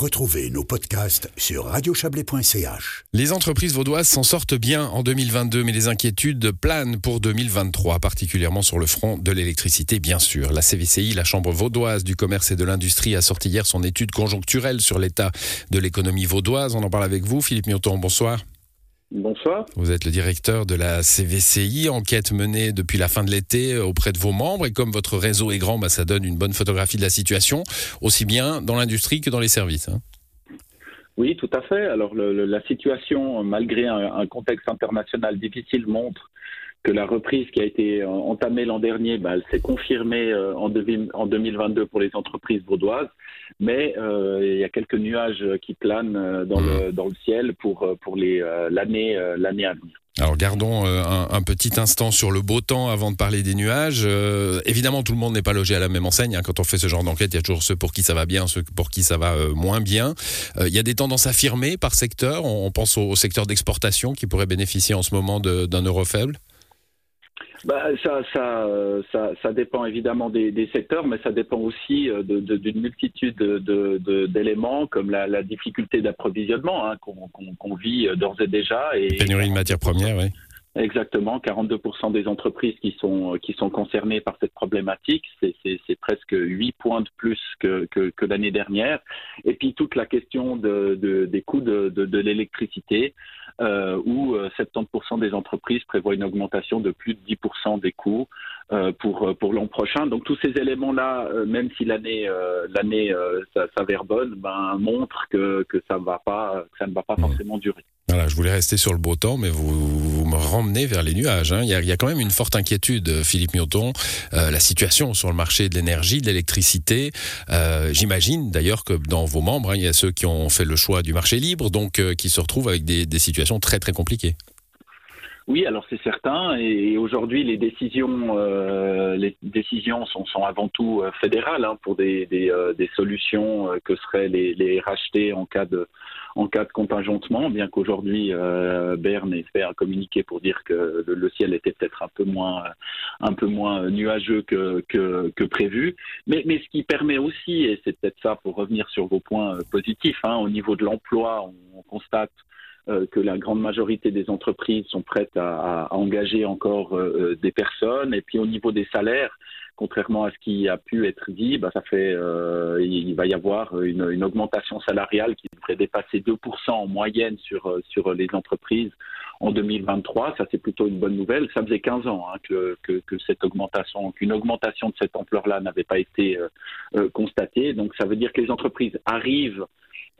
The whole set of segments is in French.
Retrouvez nos podcasts sur radiochablais.ch. Les entreprises vaudoises s'en sortent bien en 2022, mais les inquiétudes planent pour 2023, particulièrement sur le front de l'électricité, bien sûr. La CVCI, la Chambre vaudoise du commerce et de l'industrie, a sorti hier son étude conjoncturelle sur l'état de l'économie vaudoise. On en parle avec vous, Philippe Mioton. Bonsoir. Bonsoir. Vous êtes le directeur de la CVCI, enquête menée depuis la fin de l'été auprès de vos membres. Et comme votre réseau est grand, bah, ça donne une bonne photographie de la situation, aussi bien dans l'industrie que dans les services. Hein. Oui, tout à fait. Alors la situation, malgré un, contexte international difficile, montre que la reprise qui a été euh, entamée l'an dernier, bah, elle s'est confirmée euh, en, 2022 pour les entreprises vaudoises, mais euh, il y a quelques nuages qui planent dans, le, mmh. dans le ciel pour, pour l'année l'année à venir. Alors gardons un, petit instant sur le beau temps avant de parler des nuages. évidemment, tout le monde n'est pas logé à la même enseigne. Hein. Quand on fait ce genre d'enquête, il y a toujours ceux pour qui ça va bien, ceux pour qui ça va moins bien. il y a des tendances affirmées par secteur. On, pense au secteur d'exportation qui pourrait bénéficier en ce moment d'un euro faible bah, ça, ça, ça, ça, dépend évidemment des, des, secteurs, mais ça dépend aussi euh, d'une multitude d'éléments, comme la, la difficulté d'approvisionnement hein, qu'on vit euh, d'ores et déjà. Et, Pénurie de matières premières, oui. Exactement, 42% des entreprises qui sont, qui sont concernées par cette problématique, c'est presque 8 points de plus que, que, que l'année dernière. Et puis toute la question de, de des coûts de, de, de l'électricité, euh, où 70% euh, des entreprises prévoient une augmentation de plus de 10% des coûts euh, pour, pour l'an prochain. Donc tous ces éléments-là, euh, même si l'année euh, l'année s'avère bonne, ben, montrent que, que, ça, va pas, que ça ne va pas mmh. forcément durer. Voilà, je voulais rester sur le beau temps, mais vous, me ramenez vers les nuages. Hein. Il, y a, quand même une forte inquiétude, Philippe Mioton, euh, la situation sur le marché de l'énergie, de l'électricité. Euh, J'imagine d'ailleurs que dans vos membres, hein, il y a ceux qui ont fait le choix du marché libre, donc euh, qui se retrouvent avec des, situations très très compliquées. Oui, alors c'est certain. Et aujourd'hui, les décisions, euh, les décisions sont, avant tout euh, fédérales hein, pour des, euh, solutions euh, que seraient les, les, racheter en cas de, en cas de contingentement. Bien qu'aujourd'hui, euh, Berne ait fait un communiqué pour dire que le, ciel était peut-être un peu moins, un peu moins nuageux que, que, que prévu. Mais, mais, ce qui permet aussi, et c'est peut-être ça pour revenir sur vos points positifs, hein, au niveau de l'emploi, on, on constate euh, que la grande majorité des entreprises sont prêtes à, à engager encore euh, euh, des personnes. Et puis au niveau des salaires, contrairement à ce qui a pu être dit, bah, ça fait, euh, il va y avoir une, augmentation salariale qui devrait dépasser 2% en moyenne sur, sur les entreprises en 2023. Ça, c'est plutôt une bonne nouvelle. Ça faisait 15 ans hein, que, cette augmentation, qu'une augmentation de cette ampleur-là n'avait pas été euh, constatée. Donc, ça veut dire que les entreprises arrivent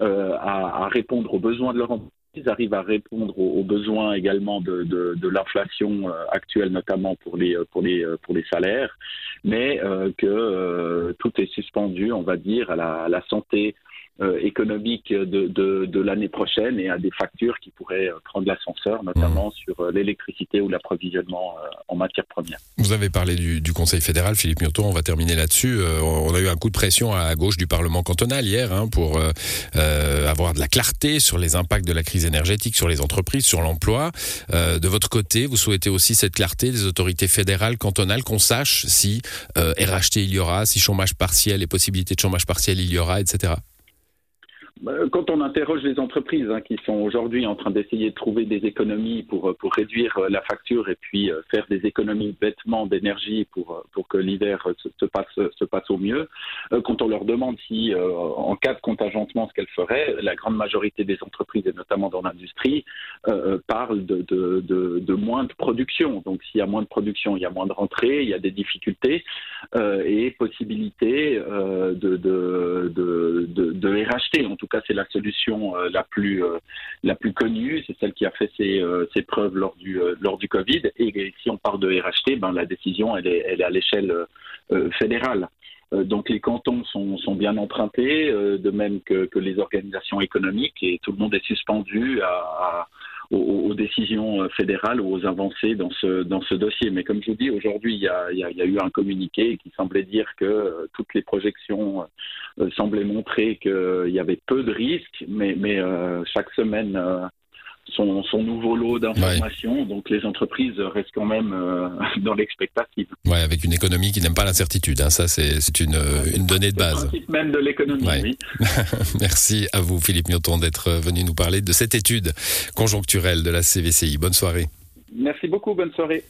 euh, à, répondre aux besoins de leur entreprise ils arrivent à répondre aux, besoins également de, de, de l'inflation euh, actuelle, notamment pour les, euh, pour les, euh, pour les salaires, mais euh, que euh, tout est suspendu, on va dire, à la, à la santé économique de, de, de l'année prochaine et à des factures qui pourraient euh, prendre l'ascenseur, notamment mmh. sur euh, l'électricité ou l'approvisionnement en matières premières. Vous avez parlé du, du Conseil fédéral, Philippe Murton, on va terminer là-dessus. on a eu un coup de pression à gauche du Parlement cantonal hier hein, pour euh, avoir de la clarté sur les impacts de la crise énergétique sur les entreprises, sur l'emploi. Euh, de votre côté, vous souhaitez aussi cette clarté des autorités fédérales, cantonales, qu'on sache si euh, RHT il y aura, si chômage partiel et possibilités de chômage partiel il y aura, etc. Euh, quand on interroge les entreprises hein, qui sont aujourd'hui en train d'essayer de trouver des économies pour, euh, pour réduire euh, la facture et puis faire des économies bêtement d'énergie pour, pour que l'hiver se, se, passe, se passe au mieux, quand on leur demande si, en cas de contingentement, ce qu'elles feraient, la grande majorité des entreprises, et notamment dans l'industrie, parlent de, de, de, moins de production. Donc s'il y a moins de production, il y a moins de rentrée, il y a des difficultés et possibilité de, de, de, de, de racheter. En tout c'est la solution euh, la plus euh, la plus connue. C'est celle qui a fait ses, euh, preuves lors du lors du Covid. Et, si on parle de RHT, ben la décision elle est elle est à l'échelle fédérale. Donc les cantons sont, sont bien empruntés, de même que, que, les organisations économiques, et tout le monde est suspendu à aux, décisions fédérales ou aux avancées dans ce, dans ce dossier. Mais comme je vous dis, aujourd'hui, il, il, il y a, eu un communiqué qui semblait dire que toutes les projections euh, semblaient montrer qu'il y avait peu de risques, mais, mais euh, chaque semaine euh, son, son nouveau lot d'informations. Donc les entreprises restent quand même euh, dans l'expectative. Ouais, avec une économie qui n'aime pas l'incertitude. Hein. Ça, c'est c'est une, une donnée de le base. principe même de l'économie, Ouais. oui. Merci à vous, Philippe Mioton, d'être venu nous parler de cette étude conjoncturelle de la CVCI. Bonne soirée. Merci beaucoup, bonne soirée.